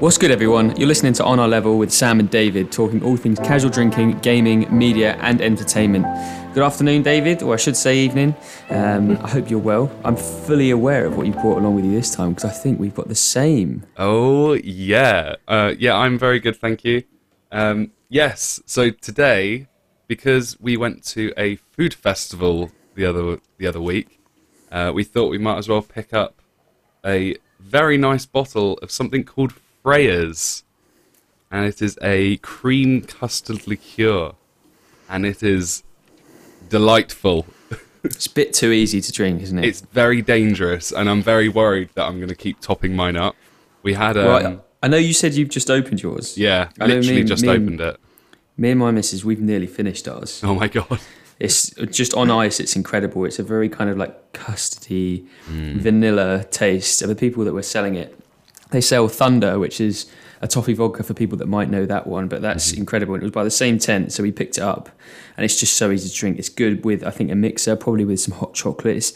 What's good, everyone? You're listening to On Our Level with Sam and David, talking all things casual drinking, gaming, media, and entertainment. Good afternoon, David, or I should say evening. Um, I hope you're well. I'm fully aware of what you brought along with you this time because I think we've got the same. Oh yeah, uh, yeah. I'm very good, thank you. Um, yes. So today, because we went to a food festival the other the other week, uh, we thought we might as well pick up a very nice bottle of something called Freya's, and it is a cream custard liqueur, and it is delightful. It's a bit too easy to drink, isn't it? It's very dangerous, and I'm very worried that I'm going to keep topping mine up. We had um, Right, I know you said you've just opened yours. yeah, I literally just me- opened it. Me and my missus, we've nearly finished ours. Oh my god. It's just on ice. It's incredible. It's a very kind of like custardy, hmm. vanilla taste. And the people that were selling it, they sell Thunder, which is a toffee vodka for people that might know that one. But that's mm-hmm. incredible. And it was by the same tent, so we picked it up, and it's just so easy to drink. It's good with I think a mixer, probably with some hot chocolates.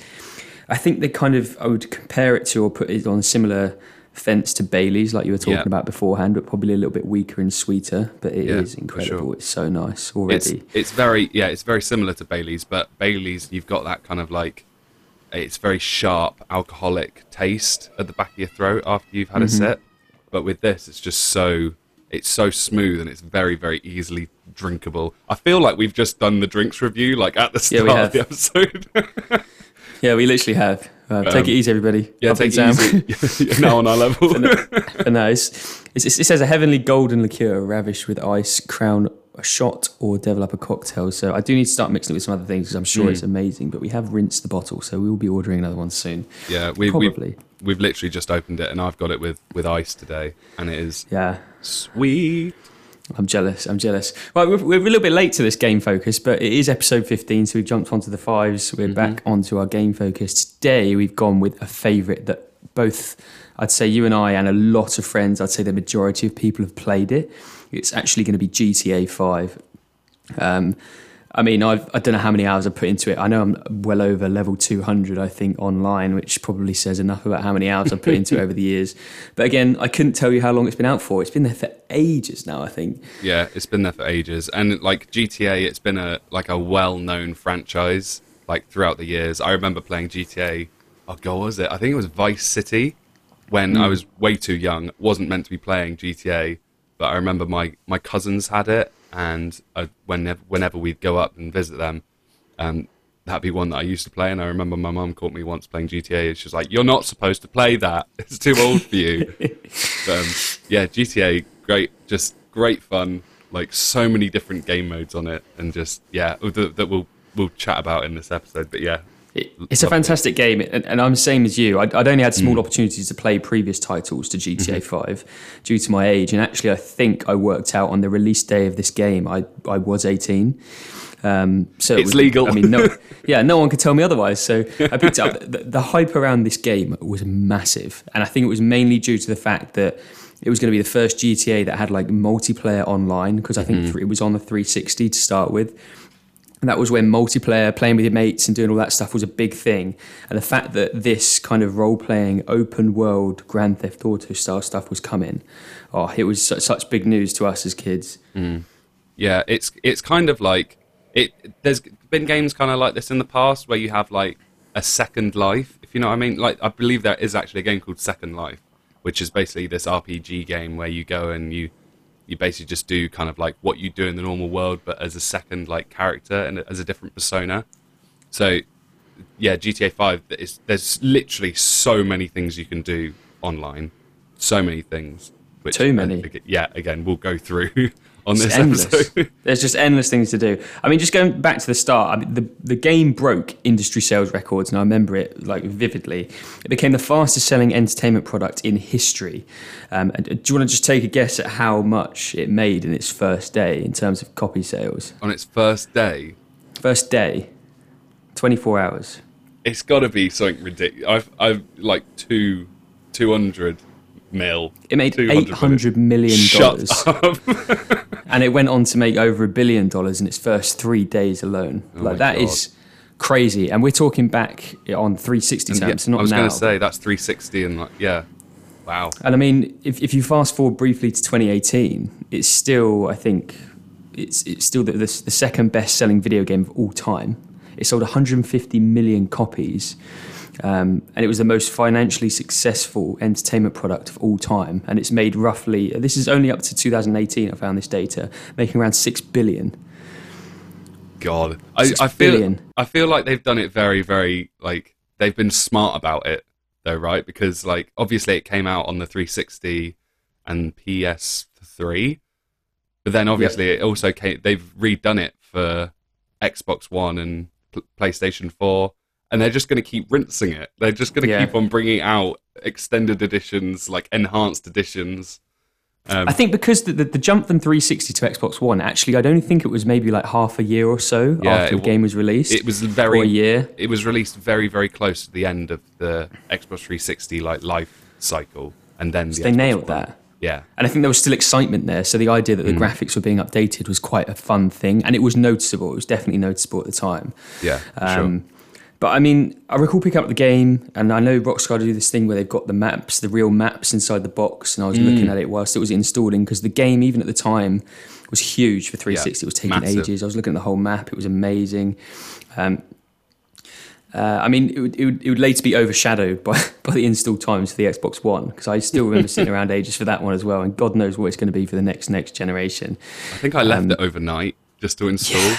I think they kind of I would compare it to or put it on similar fence to Bailey's, like you were talking Yeah. about beforehand, but probably a little bit weaker and sweeter. But it is Yeah, for incredible. sure. It's so nice It's already. it's very yeah, it's very similar to Bailey's, but Bailey's you've got that kind of like it's very sharp alcoholic taste at the back of your throat after you've had Mm-hmm. a sip. But with this it's just so it's so smooth and it's very very easily drinkable. I feel like we've just done the drinks review like at the start we of the episode. Yeah, we literally have. Uh, take it easy, everybody. yeah, Up and take it easy. Now on our level. But no, it's, it's, it says a heavenly golden liqueur ravished with ice, crown a shot, or develop a cocktail. So I do need to start mixing it with some other things because I'm sure it's Hmm. amazing. But we have rinsed the bottle, so we will be ordering another one soon. yeah, we, Probably. we've we've literally just opened it and I've got it with with ice today and it is Yeah, sweet. I'm jealous. I'm jealous. Right, we're, we're a little bit late to this game focus, but it is episode 15, so we've jumped onto the fives. We're back onto our game focus. Today, we've gone with a favourite that both, I'd say you and I, and a lot of friends, I'd say the majority of people have played it. It's actually going to be GTA 5. Um, I mean, I've, I don't know how many hours I've put into it. I know I'm well over level 200, I think, online, which probably says enough about how many hours I've put into it over the years. But again, I couldn't tell you how long it's been out for. It's been there for ages now, I think. Yeah, it's been there for ages, and like GTA, it's been a like a well-known franchise like throughout the years. I remember playing GTA. Oh god, was it? I think it was Vice City when I hmm. was way too young. wasn't meant to be playing GTA, but I remember my my cousins had it, and I, whenever whenever we'd go up and visit them, um, that'd be one that I used to play. And I remember my mum caught me once playing GTA, and she was like, "You're not supposed to play that. It's too old for you." But, um, yeah, GTA, great, just great fun. Like so many different game modes on it, and just yeah, that, that we'll we'll chat about in this episode. But yeah, It- It's a it. fantastic game, and, and I'm the same as you. I'd, I'd only had small mm. opportunities to play previous titles to GTA mm-hmm. 5 due to my age, and actually, I think I worked out on the release day of this game, I, I was 18. Um, so it It's was- legal. I mean, no, yeah, no one could tell me otherwise. So I picked up. The, the hype around this game was massive, and I think it was mainly due to the fact that it was going to be the first GTA that had like multiplayer online because I think mm-hmm. it was on the 360 to start with. And that was when multiplayer, playing with your mates and doing all that stuff was a big thing. And the fact that this kind of role playing, open world, Grand Theft Auto style stuff was coming, oh, it was such, such big news to us as kids. Mm. yeah, it's it's kind of like it. There's been games kind of like this in the past where you have like a second life, if you know what I mean. Like I believe there is actually a game called Second Life, which is basically this RPG game where you go and you you basically just do kind of like what you do in the normal world, but as a second like character and as a different persona. So yeah, GTA Five. Is, there's literally so many things you can do online, so many things. Which, Too many. yeah, again, we'll go through on It's this endless. episode. There's just endless things to do. I mean, just going back to the start, I mean, the, the game broke industry sales records, and I remember it like vividly. It became the fastest selling entertainment product in history. Um, and do you want to just take a guess at how much it made in its first day in terms of copy sales? on its first day, First day, 24 hours. it's got to be something ridiculous. I've, I've like two, two hundred mil. It made 800 million dollars, and it went on to make over a billion dollars in its first three days alone. Oh like that God. is crazy, and we're talking back on 360 Yeah, terms, not I was going to say that's 360 and like yeah, Wow. And I mean, if, if you fast forward briefly to 2018, it's still, I think, it's, it's still the, the, the second best selling video game of all time. It sold 150 million copies. Um, and it was the most financially successful entertainment product of all time. And it's made roughly, this is only up to 2018, I found this data, making around 6 billion. God. I, I feel billion. I feel like they've done it very, very like they've been smart about it though, right? Because like obviously it came out on the 360 and PS3, but then obviously it also came. They've redone it for Xbox One and PlayStation 4, and they're just going to keep rinsing it. They're just going to Yeah. keep on bringing out extended editions, like enhanced editions. Um, I think because the, the, the jump from 360 to Xbox One, actually, I don't think it was maybe like half a year or so Yeah, after the game was released. it was or a very year. it was released very very close to the end of the Xbox 360 like life cycle, and then the They Xbox nailed One. that. Yeah, And I think there was still excitement there. So the idea that the Mm. graphics were being updated was quite a fun thing. And it was noticeable. It was definitely noticeable at the time. yeah, Um, sure. But I mean, I recall picking up the game, and I know Rockstar do this thing where they've got the maps, the real maps inside the box, and I was Mm. looking at it whilst it was installing because the game, even at the time, was huge for 360. it was taking massive. ages. I was looking at the whole map; it was amazing. Um, uh, I mean, it would, it, would, it would later be overshadowed by, by the install times for the Xbox One because I still remember sitting around ages for that one as well, and God knows what it's going to be for the next next generation. I think I left um, it overnight just to install.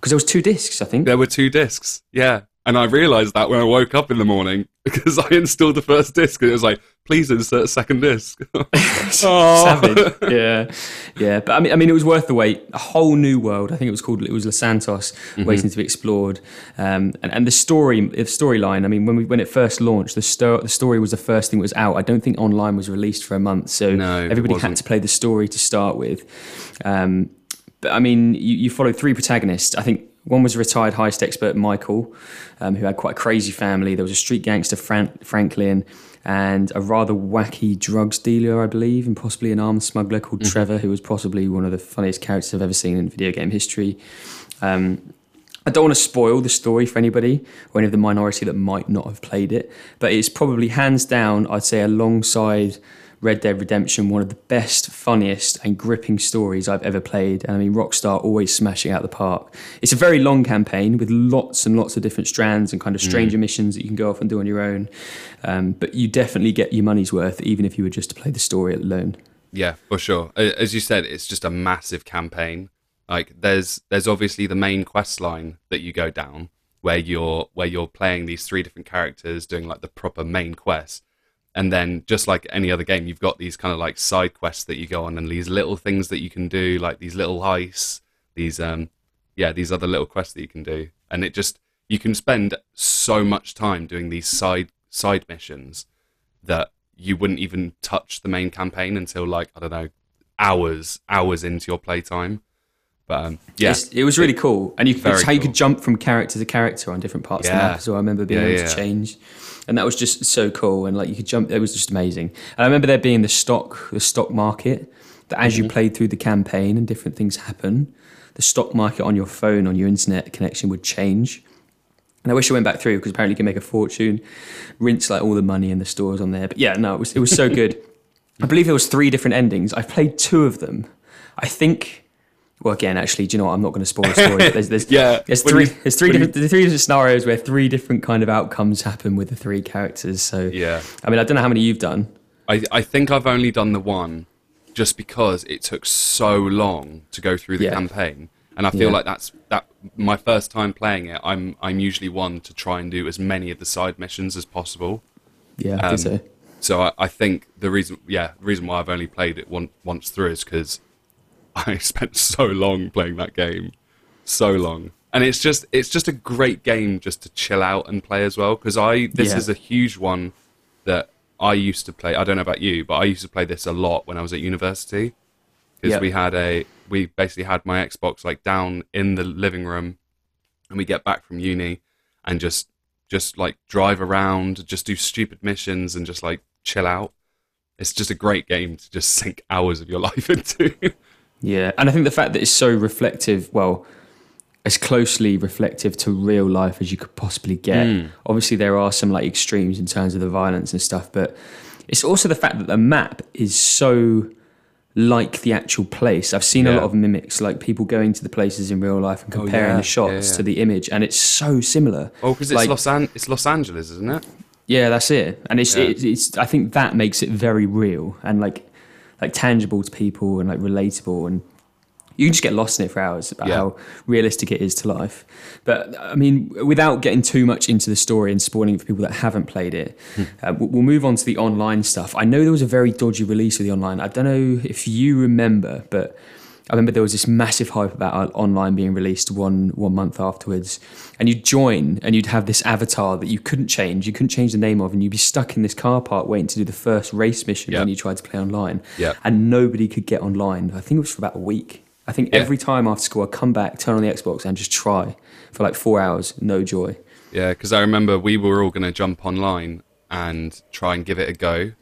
Because there was two discs, I think. There were two discs. Yeah. And I realized that when I woke up in the morning because I installed the first disc and it was like, please insert a second disc. Savage. yeah, yeah. But I mean, I mean, it was worth the wait. A whole new world. I think it was called. It was Los Santos, Mm-hmm. waiting to be explored. Um, and, and the story, the storyline. I mean, when we when it first launched, the sto- the story was the first thing that was out. I don't think online was released for a month, so No, everybody had to play the story to start with. Um, but I mean, you, you followed three protagonists. I think one was a retired heist expert, Michael, um, who had quite a crazy family. There was a street gangster, Fran- Franklin, and a rather wacky drugs dealer, I believe, and possibly an arms smuggler called Trevor, who was possibly one of the funniest characters I've ever seen in video game history. Um, I don't want to spoil the story for anybody or any of the minority that might not have played it, but it's probably hands down, I'd say, alongside Red Dead Redemption, one of the best, funniest, and gripping stories I've ever played. And I mean, Rockstar always smashing out the park. It's a very long campaign with lots and lots of different strands and kind of stranger missions that you can go off and do on your own. Um, but you definitely get your money's worth, even if you were just to play the story alone. Yeah, for sure. As you said, it's just a massive campaign. Like there's there's obviously the main quest line that you go down where you're where you're playing these three different characters doing like the proper main quest. And then just like any other game, you've got these kind of like side quests that you go on and these little things that you can do, like these little heists, these um yeah, these other little quests that you can do. And it just you can spend so much time doing these side side missions that you wouldn't even touch the main campaign until like I don't know hours hours into your playtime. But um, yeah, It's- it was really cool, and you could, it's how you cool. could jump from character to character on different parts of the map So. I remember being Yeah, able yeah. to change, and that was just so cool. And like you could jump, it was just amazing. And I remember there being the stock, the stock market that as Mm-hmm. you played through the campaign and different things happen, the stock market on your phone on your internet connection would change. And I wish I went back through because apparently you can make a fortune, rinse like all the money in the stores on there. But yeah, no, it was it was so good. I believe there was three different endings. I've played two of them. I think. Well, again, actually, do you know what? I'm not going to spoil the story. There's, there's, Yeah, there's three. you- there's three when you- three different scenarios where three different kind of outcomes happen with the three characters. So yeah. I mean, I don't know how many you've done. I I think I've only done the one, just because it took so long to go through the Yeah. campaign, and I feel Yeah. like that's that my first time playing it. I'm I'm usually one to try and do as many of the side missions as possible. Yeah, I Um, think so. So I, I think the reason, yeah, the reason why I've only played it one, once through is because I spent so long playing that game, so long, and it's just it's just a great game just to chill out and play as well. Because I this Yeah. is a huge one that I used to play. I don't know about you, but I used to play this a lot when I was at university because Yeah. we had a we basically had my Xbox like down in the living room, and we get back from uni and just just like drive around, just do stupid missions and just like chill out. It's just a great game to just sink hours of your life into. Yeah, and I think the fact that it's so reflective, well, as closely reflective to real life as you could possibly get. Mm. Obviously, there are some like extremes in terms of the violence and stuff, but It's also the fact that the map is so like the actual place. I've seen a lot of mimics, like people going to the places in real life and comparing yeah. the shots Yeah, yeah. to the image, and it's so similar. Oh, because it's Like- Los An- it's Los Angeles, isn't it? Yeah, that's it. And it's, Yeah. it's it's I think that makes it very real and like like tangible to people and like relatable and you can just get lost in it for hours about Yeah. how realistic it is to life. But I mean, without getting too much into the story and spoiling it for people that haven't played it, Hmm. uh, we'll we'll move on to the online stuff. I know there was a very dodgy release of the online. I don't know if you remember, but I remember there was this massive hype about online being released one one month afterwards, and you'd join and you'd have this avatar that you couldn't change, you couldn't change the name of, and you'd be stuck in this car park waiting to do the first race mission Yeah. when you tried to play online, Yeah. and nobody could get online. I think it was for about a week. I think Yeah. every time after school, I'd come back, turn on the Xbox, and just try for like four hours, no joy. Yeah, because I remember we were all going to jump online and try and give it a go,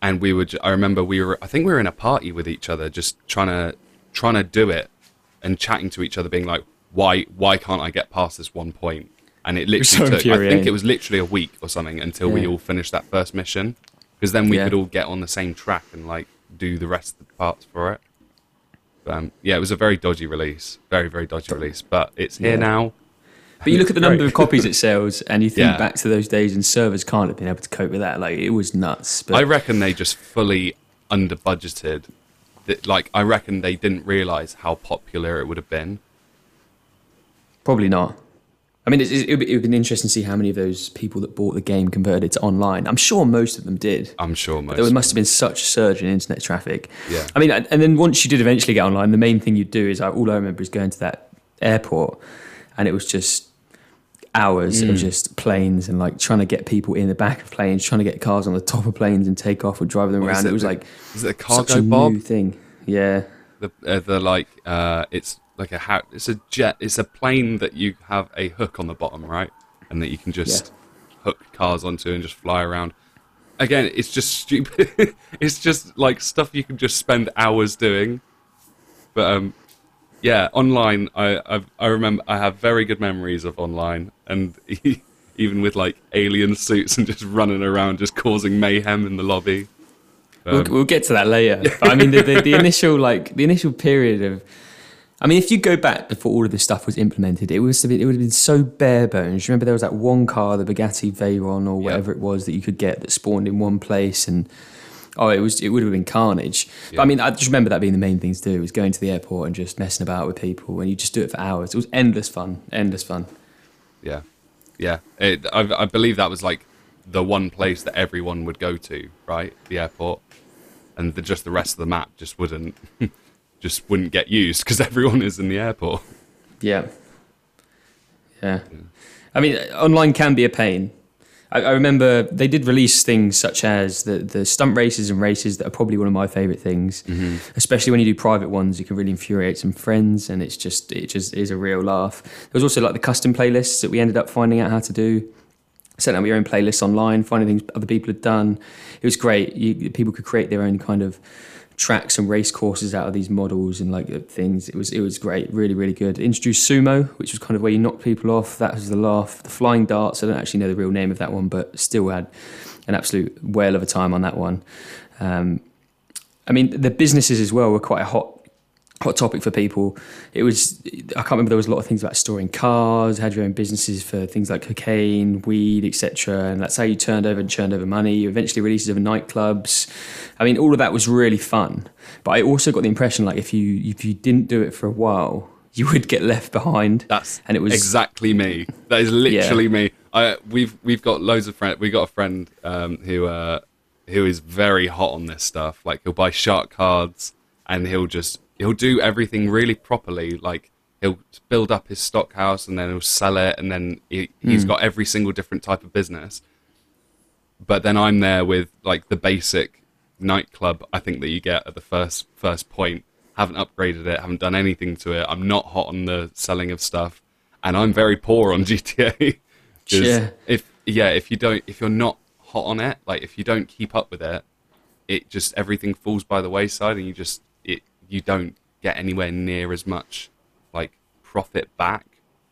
and we would. I remember we were. I think we were in a party with each other, just trying to trying to do it, and chatting to each other, being like, "Why? Why can't I get past this one point?" And it literally so took. I think it was literally a week or something until we all finished that first mission, because then we Yeah. could all get on the same track and like do the rest of the parts for it. Um, yeah, it was a very dodgy release, very very dodgy release, but it's here Yeah. now. But you look at the number of copies it sells, and you think Yeah. back to those days, and servers can't have been able to cope with that. Like it was nuts. But I reckon they just fully under budgeted. That, like, I reckon they didn't realize how popular it would have been. Probably not. I mean, it would be, it would be interesting to see how many of those people that bought the game converted to online. I'm sure most of them did. I'm sure most. There must have been such a surge in internet traffic. Yeah. I mean, and then once you did eventually get online, the main thing you'd do is I, all I remember is going to that airport, and it was just hours Mm. of just planes and like trying to get people in the back of planes, trying to get cars on the top of planes and take off or driving them What around. It, it, was the- like is it a Cargobob? thing. Yeah. The uh, the like uh, it's like a ha- it's a jet. It's a plane that you have a hook on the bottom, right, and that you can just hook cars onto and just fly around. Again, it's just stupid. it's just like stuff you can just spend hours doing. But um, yeah, online. I I've, I remember I have very good memories of online, and even with like alien suits and just running around, just causing mayhem in the lobby. We'll, Um, we'll get to that later. But I mean, the, the, the initial like the initial period of, I mean, if you go back before all of this stuff was implemented, it was it would have been so bare bones. Remember, there was that one car, the Bugatti Veyron or whatever it was that you could get that spawned in one place, and oh, it was it would have been carnage. But I mean, I just remember that being the main thing to do was going to the airport and just messing about with people, and you just do it for hours. It was endless fun, endless fun. Yeah, yeah. It, I, I believe that was like the one place that everyone would go to, right? The airport, and the, just the rest of the map just wouldn't, just wouldn't get used because everyone is in the airport. Yeah. Yeah. I mean, online can be a pain. I, I remember they did release things such as the, the stunt races and races that are probably one of my favourite things. Mm-hmm. Especially when you do private ones, you can really infuriate some friends, and it's just it just is a real laugh. There was also like the custom playlists that we ended up finding out how to do. Setting up your own playlists online, finding things other people had done. It was great. You, people could create their own kind of tracks and race courses out of these models and like things. It was it was great, really really good. Introduced sumo, which was kind of where you knock people off. That was the laugh. The flying darts. I don't actually know the real name of that one, but still had an absolute whale of a time on that one. Um, I mean, the businesses as well were quite a hot hot topic for people. It was I can't remember there was a lot of things about storing cars, had your own businesses for things like cocaine, weed, etc. And that's how you turned over and churned over money. You eventually releases of nightclubs. I mean, all of that was really fun. But I also got the impression like if you if you didn't do it for a while, you would get left behind. That's and it was exactly me. That is literally me. I we've we've got loads of friends. We got a friend um, who uh, who is very hot on this stuff. Like he'll buy shark cards and he'll just he'll do everything really properly. Like he'll build up his stock house and then he'll sell it and then he, he's hmm. got every single different type of business. But then I'm there with like the basic nightclub. I think that you get at the first first point. Haven't upgraded it. Haven't done anything to it. I'm not hot on the selling of stuff, and I'm very poor on GTA. Yeah. If yeah, if you don't, if you're not hot on it, like if you don't keep up with it, it just everything falls by the wayside, and you just you don't get anywhere near as much like profit back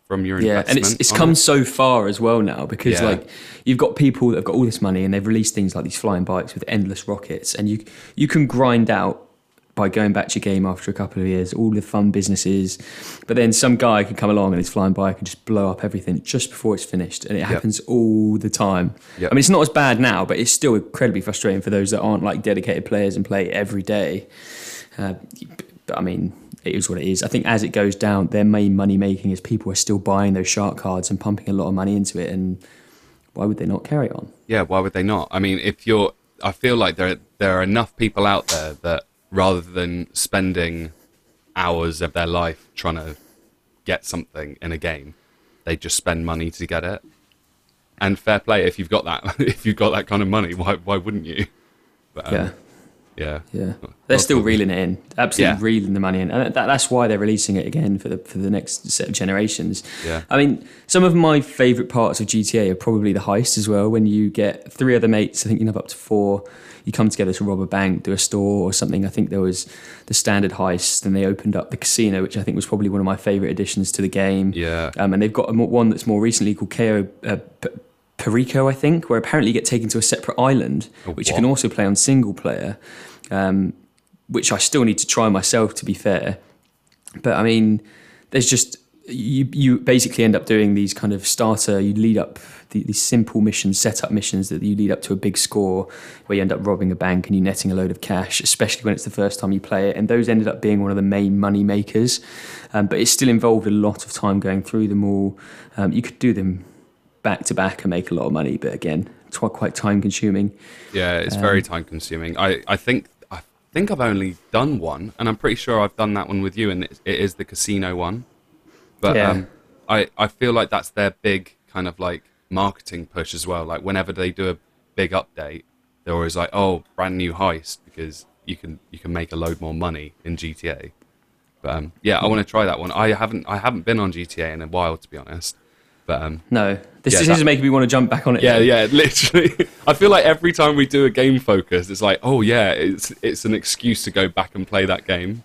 from your Yeah, investment. and it's it's come it. so far as well now because Yeah. like you've got people that have got all this money and they've released things like these flying bikes with endless rockets, and you you can grind out by going back to your game after a couple of years all the fun businesses, but then some guy can come along and his flying bike and just blow up everything just before it's finished, and it happens all the time. Yep. I mean, it's not as bad now, but it's still incredibly frustrating for those that aren't like dedicated players and play every day. Uh, but I mean, it is what it is. I think as it goes down, their main money making is people are still buying those shark cards and pumping a lot of money into it. And why would they not carry on? Yeah, why would they not? I mean, if you're, I feel like there there are enough people out there that rather than spending hours of their life trying to get something in a game, they just spend money to get it. And fair play if you've got that if you've got that kind of money, why why wouldn't you? But, um, yeah, yeah, yeah. They're still reeling it in, absolutely Yeah. reeling the money in, and that, that's why they're releasing it again for the for the next set of generations. Yeah. I mean, some of my favourite parts of GTA are probably the heist as well. When you get three other mates, I think you can have up to four. You come together to rob a bank, do a store or something. I think there was the standard heist, and they opened up the casino, which I think was probably one of my favourite additions to the game. Yeah. Um, and they've got a one that's more recently called Cayo uh, Perico, I think, where apparently you get taken to a separate island, Oh, which you can also play on single player, um, which I still need to try myself, to be fair. But I mean, there's just you you basically end up doing these kind of starter. You lead up the, these simple missions, setup missions that you lead up to a big score, where you end up robbing a bank and you netting a load of cash, especially when it's the first time you play it. And those ended up being one of the main money makers. Um, but it still involved a lot of time going through them all. Um, you could do them back to back and make a lot of money, but again, it's quite quite time consuming. Yeah, it's very time consuming. I, I think I think I've only done one, and I'm pretty sure I've done that one with you, and it, it is the casino one. But Yeah. um, I I feel like that's their big kind of like marketing push as well. Like whenever they do a big update, they're always like, "Oh, brand new heist," because you can you can make a load more money in GTA. But um, yeah, I want to try that one. I haven't I haven't been on GTA in a while, to be honest. But um, No, this Yeah, is that- making me want to jump back on it. yeah, again. yeah, literally. I feel like every time we do a game focus, it's like, oh yeah, it's it's an excuse to go back and play that game.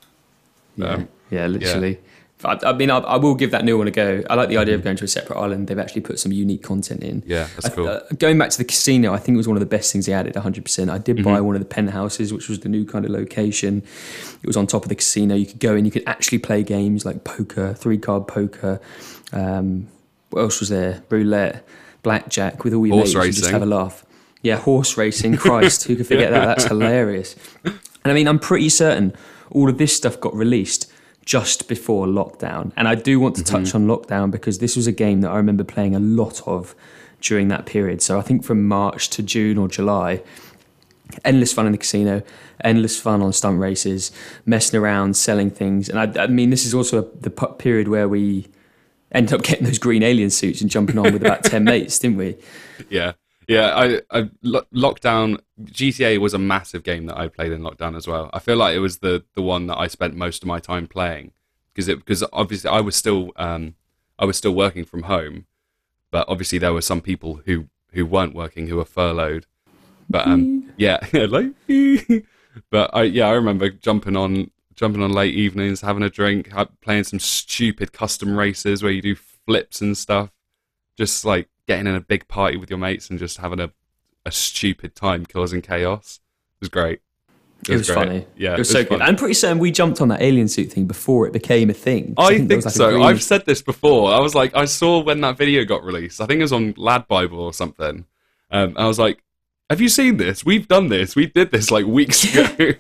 Yeah, Um, yeah, literally. I, I mean, I, I will give that new one a go. I like the idea of going to a separate island. They've actually put some unique content in. Yeah, that's I- cool. uh, going back to the casino, I think it was one of the best things they added. 100%. I did Mm-hmm. buy one of the penthouses, which was the new kind of location. It was on top of the casino. You could go in, you could actually play games like poker, three card poker. Um, what else was there? Roulette, blackjack with all your Horse mates. and Just have a laugh. Yeah, horse racing. Christ, who could forget that? That's hilarious. And I mean, I'm pretty certain all of this stuff got released just before lockdown. And I do want to touch mm-hmm. on lockdown because this was a game that I remember playing a lot of during that period. So I think from March to June or July, endless fun in the casino, endless fun on stunt races, messing around, selling things. And I, I mean, this is also the period where we ended up getting those green alien suits and jumping on with about 10 mates, didn't we? Yeah, yeah. I, I lo- lockdown GTA was a massive game that I played in lockdown as well. I feel like it was the the one that I spent most of my time playing because it because obviously I was still um I was still working from home, but obviously there were some people who who weren't working who were furloughed. But um yeah, like but I yeah I remember jumping on jumping on late evenings, having a drink, playing some stupid custom races where you do flips and stuff just like getting in a big party with your mates and just having a, a stupid time causing chaos. It was great. It was, great. funny. Yeah, it was so good. I'm pretty certain we jumped on that alien suit thing before it became a thing. I, there think, was like so. I've said this before. I was like, I saw when that video got released. I think it was on Lad Bible or something. Um, I was like, "Have you seen this? We've done this. We did this like weeks ago."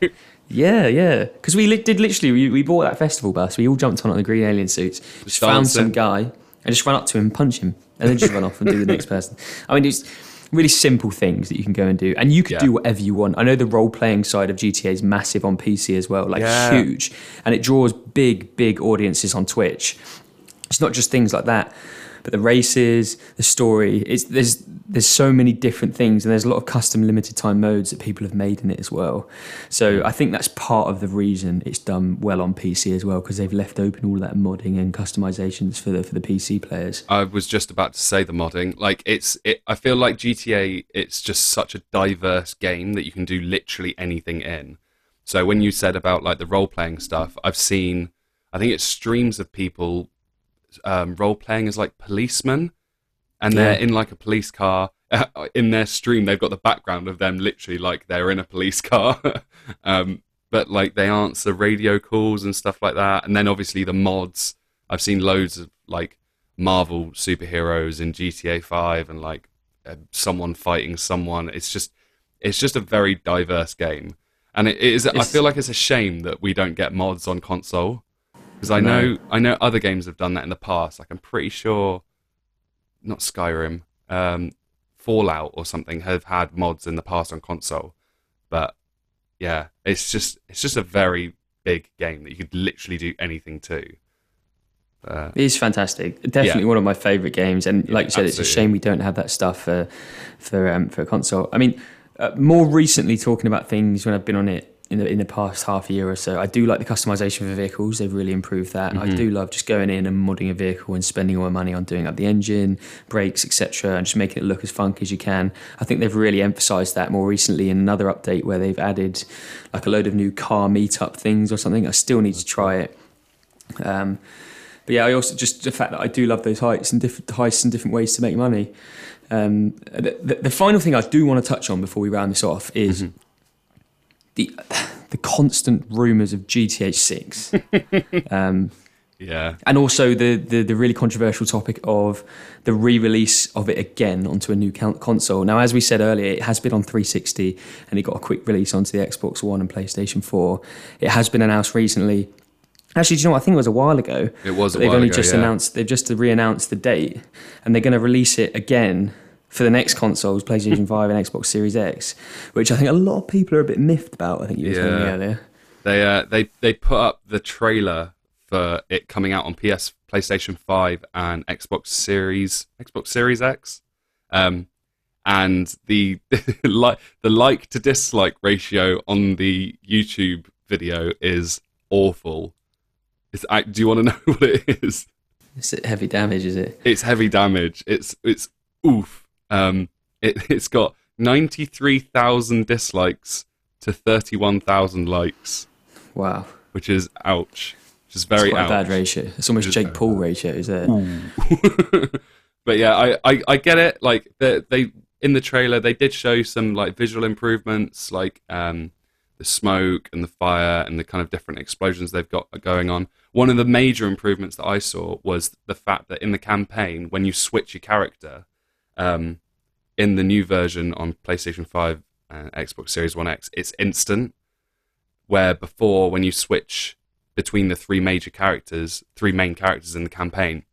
Yeah, yeah. Because we li- did literally, we, we bought that festival bus. We all jumped on it in the green alien suits. Just found dancing. some guy and just ran up to him punch him, and then just run off and do the next person. I mean, it's really simple things that you can go and do, and you could Yeah. do whatever you want. I know the role playing side of GTA is massive on PC as well, like Yeah. huge, and it draws big, big audiences on Twitch. It's not just things like that, but the races, the story. It's there's there's so many different things, and there's a lot of custom limited time modes that people have made in it as well. So I think that's part of the reason it's done well on PC as well, because they've left open all that modding and customizations for the for the PC players. I was just about to say the modding. Like it's, it, I feel like GTA. It's just such a diverse game that you can do literally anything in. So when you said about like the role playing stuff, I've seen. I think it's streams of people um, role playing as like policemen, and they're in like a police car. in their stream, they've got the background of them literally like they're in a police car. um, but like they answer radio calls and stuff like that. And then obviously the mods. I've seen loads of like Marvel superheroes in GTA Five and like uh, someone fighting someone. It's just it's just a very diverse game, and it is. I feel like it's a shame that we don't get mods on console because I No. know I know other games have done that in the past. Like I'm pretty sure, not Skyrim, um, Fallout or something have had mods in the past on console, but yeah, it's just it's just a very big game that you could literally do anything to. Uh, It is fantastic. Definitely one of my favourite games. And like you said, it's a shame we don't have that stuff for for um, for a console. I mean, uh, more recently talking about things when I've been on it in the in the past half year or so, I do like the customization for vehicles. They've really improved that. Mm-hmm. I do love just going in and modding a vehicle and spending all my money on doing up the engine, brakes, etc., and just making it look as funky as you can. I think they've really emphasised that more recently in another update where they've added like a load of new car meetup things or something. I still need to try it. Um, but yeah, I also just the fact that I do love those heights and different heists and different ways to make money. Um, the, the, the final thing I do want to touch on before we round this off is the the constant rumours of GTA six. um, yeah, and also the, the the really controversial topic of the re-release of it again onto a new console. Now, as we said earlier, it has been on 360 and it got a quick release onto the Xbox One and PlayStation 4. It has been announced recently. Actually, do you know what? I think it was a while ago. It was they've only ago, just yeah. announced. They've just re-announced the date, and they're going to release it again for the next consoles, PlayStation Five and Xbox Series X, which I think a lot of people are a bit miffed about. I think you were telling me earlier. They uh, they they put up the trailer for it coming out on PS, PlayStation Five, and Xbox Series Xbox Series X, um, and the like the like to dislike ratio on the YouTube video is awful. It's, I, do you want to know what it is? It's heavy damage, is it? It's heavy damage. It's it's oof. Um, it it's got ninety three thousand dislikes to thirty one thousand likes Wow, which is ouch. Which is very ouch. a bad ratio. It's almost Jake Paul bad. ratio, is it? but yeah, I, I, I get it. Like they, they in the trailer they did show some like visual improvements, like um, the smoke and the fire and the kind of different explosions they've got going on. One of the major improvements that I saw was the fact that in the campaign, when you switch your character, um, in the new version on PlayStation Five and Xbox Series One X, it's instant. Where before, when you switch between the three major characters, three main characters in the campaign,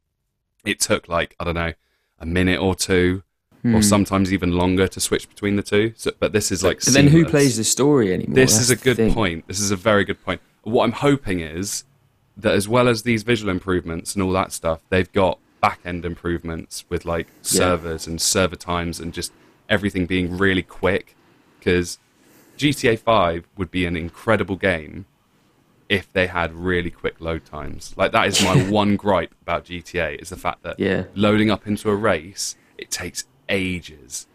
it took like I don't know a minute or two, Hmm. or sometimes even longer to switch between the two. So, but this is like. Then who plays the story anymore? This That's is a good thing. point. This is a very good point. What I'm hoping is that as well as these visual improvements and all that stuff, they've got back end improvements with like servers and server times and just everything being really quick. Because GTA 5 would be an incredible game if they had really quick load times. Like that is my one gripe about GTA is the fact that Yeah. loading up into a race it takes ages,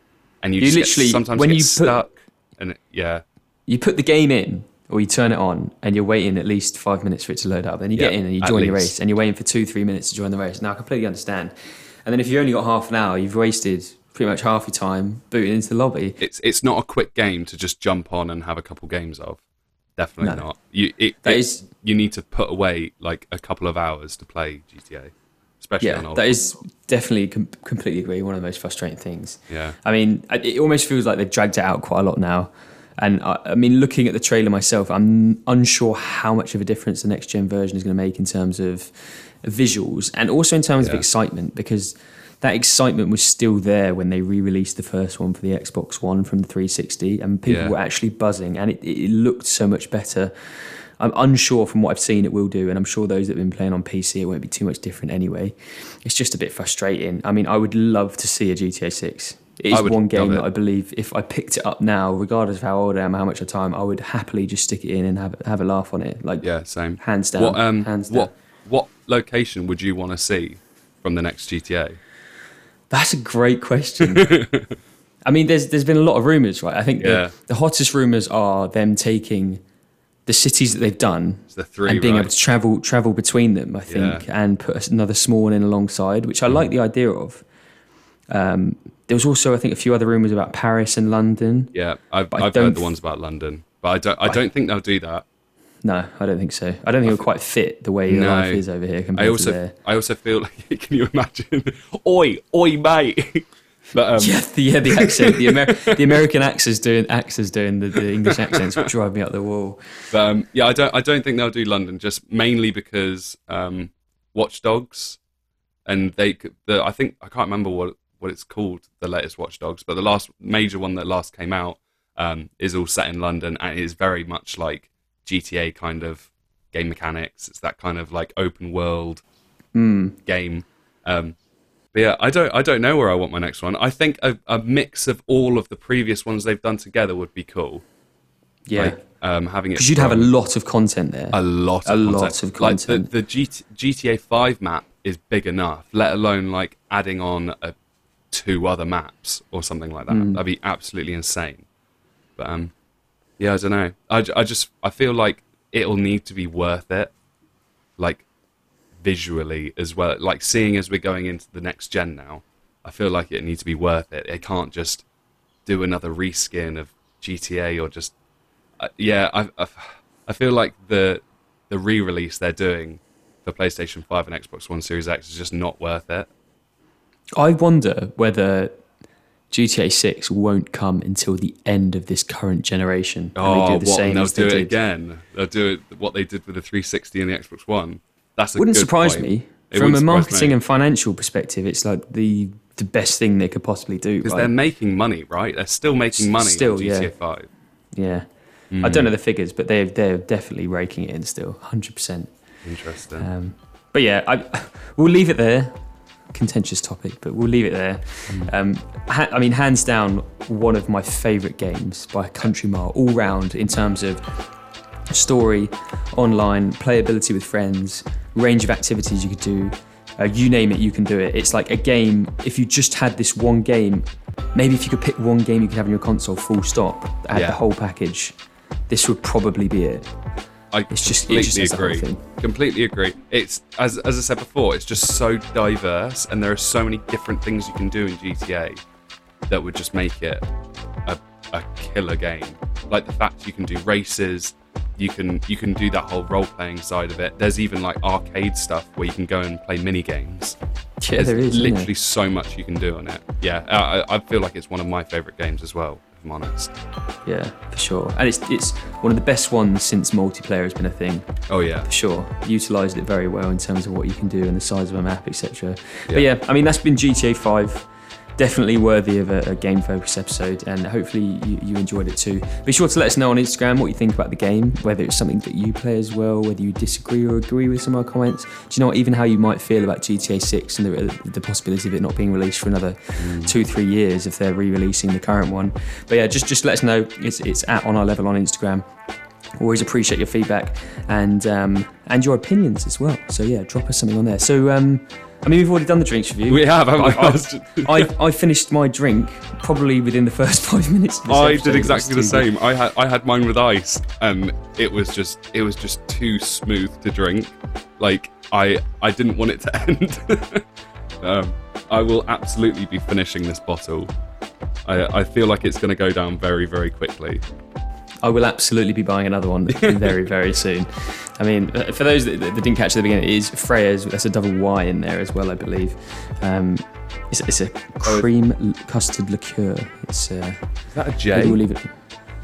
and you, You just get- literally- sometimes when get you put- stuck. And it, yeah, You put the game in, or you turn it on, and you're waiting at least five minutes for it to load up. Then you get in and you join the race, and you're waiting for two, three minutes to join the race. Now I completely understand. And then if you've only got half an hour, you've wasted pretty much half your time booting into the lobby. it's it's not a quick game to just jump on and have a couple games of. Definitely No. not. You it, That it- is- you need to put away like a couple of hours to play GTA, especially on Yeah, old. that is definitely com- completely agree. One of the most frustrating things. yeah. I mean, it almost feels like they've dragged it out quite a lot now. And I, I mean, looking at the trailer myself, I'm unsure how much of a difference the next gen version is going to make in terms of visuals and also in terms of excitement because that excitement was still there when they re-released the first one for the Xbox One from the 360, and people Yeah. were actually buzzing, and it, it looked so much better. I'm unsure from what I've seen it will do, and I'm sure those that have been playing on PC it won't be too much different anyway. It's just a bit frustrating. I mean, I would love to see a GTA 6. It is one game that I believe if I picked it up now, regardless of how old I am, how much of time, I would happily just stick it in and have have a laugh on it. Like Yeah, same. hands down, What um hands down. what what location would you want to see from the next GTA? That's a great question. I mean, there's there's been a lot of rumors, right? I think Yeah. the, the hottest rumors are them taking the cities that they've done the three, and being right? able to travel travel between them, I think, Yeah. and put another small one in alongside, which I like the idea of. Um, there was also, I think, a few other rumors about Paris and London. yeah, I've, I've heard the ones about London, but I don't. I don't think they'll do that. No, I don't think so. I don't think it'll quite fit the way your No. life is over here compared I to also, there. I also feel like. Can you imagine? oi, oi, mate. but um, Yeah, the, yeah, the accent, the, Amer- the American accents doing actors doing the, the English accents would drive me up the wall. But um, yeah, I don't. I don't think they'll do London. Just mainly because um, Watch Dogs, and they. The I think I can't remember what what it's called. The latest Watch Dogs, but the last major one that last came out um, is all set in London, and it is very much like GTA kind of game mechanics. It's that kind of like open world Mm. game. Um, but yeah, I don't. I don't know where I want my next one. I think a, a mix of all of the previous ones they've done together would be cool. Yeah, Like, um, having it because you'd have a lot of content there. a lot A of lot content. of Like content. the, the GT, GTA 5 map is big enough, let alone like adding on a, two other maps or something like that. Mm. That'd be absolutely insane. But um, yeah, I don't know. I, I just I feel like it'll need to be worth it, like visually as well. Like seeing as we're going into the next gen now, I feel like it needs to be worth it. It can't just do another reskin of GTA or just uh, yeah. I, I I feel like the the re-release they're doing for PlayStation 5 and Xbox One Series X is just not worth it. I wonder whether GTA 6 won't come until the end of this current generation. and Oh, they do the what? same and they'll as they do it did. again. They'll do it what they did with the 360 and the Xbox One. That's a Wouldn't surprise point. me. It From a marketing me. and financial perspective, it's like the the best thing they could possibly do. because right? they're making money, right? They're still making money Still, on yeah. 5. Yeah. I Mm. don't know the figures, but they're they're definitely raking it in still, hundred percent. Interesting. Um, but yeah, I, we'll leave it there. Contentious topic, but we'll leave it there. Um, ha- I mean, hands down, one of my favourite games by a country mile, all round in terms of story, online, playability with friends, range of activities you could do. Uh, you name it, you can do it. It's like a game. If you just had this one game, maybe if you could pick one game you could have on your console, full stop, that had Yeah. the whole package, this would probably be it. I It's just- completely just has the whole agree. Completely agree. It's as as I said before, it's just so diverse, and there are so many different things you can do in GTA that would just make it a, a killer game. Like the fact you can do races, you can you can do that whole role playing side of it. There's even like arcade stuff where you can go and play mini games. Yeah, there is. literally so much you can do on it. Yeah, I- I feel like it's one of my favorite games as well. If I'm honest. Yeah, for sure. And it's it's one of the best ones since multiplayer has been a thing, Oh yeah. for sure. Utilised it very well in terms of what you can do and the size of a map, etc. But Yeah. yeah, I mean that's been GTA 5. Definitely worthy of a, a game focused episode, and hopefully you, you enjoyed it too. Be sure to let us know on Instagram what you think about the game, whether it's something that you play as well, whether you disagree or agree with some of our comments. Do you know what, even how you might feel about GTA 6 and the, the possibility of it not being released for another two, three years if they're re-releasing the current one. But yeah, just just let us know. It's it's at on our level on Instagram. Always appreciate your feedback and um, and your opinions as well. So yeah, drop us something on there. So um, I mean, we've already done the drinks review. We have. haven't we? I- I- I was just- I, I finished my drink probably within the first five minutes. I did exactly the good. same. I had I had mine with ice, and it was just it was just too smooth to drink. Like I I didn't want it to end. um, I will absolutely be finishing this bottle. I I feel like it's going to go down very very quickly. I will absolutely be buying another one very, very soon. I mean, uh, for those that, that didn't catch at the beginning, it is Freya's. There's a double Y in there as well, I believe. Um, it's, it's a Oh, cream l- custard liqueur. It's uh, Is that a J? we'll leave it.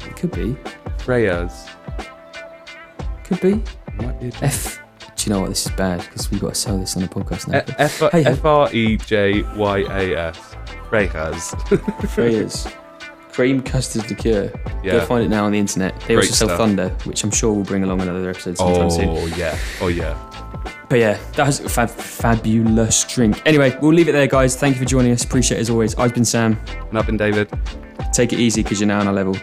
It could be. Freya's. Could be. Might be a J. F. Do you know what? This is bad because we've got to sell this on the podcast now. F Hey, hey. F R E J Y A S. Freya's. Freya's cream custard liqueur. Go Yeah. find it now on the internet. They Great also sell stuff. Thunder, which I'm sure we'll bring along another episode sometime soon. Oh yeah. Oh yeah. But yeah, that was a fab- fabulous drink. Anyway, we'll leave it there, guys. Thank you for joining us. Appreciate it as always. I've been Sam. And I've been David. Take it easy because you're now on our level.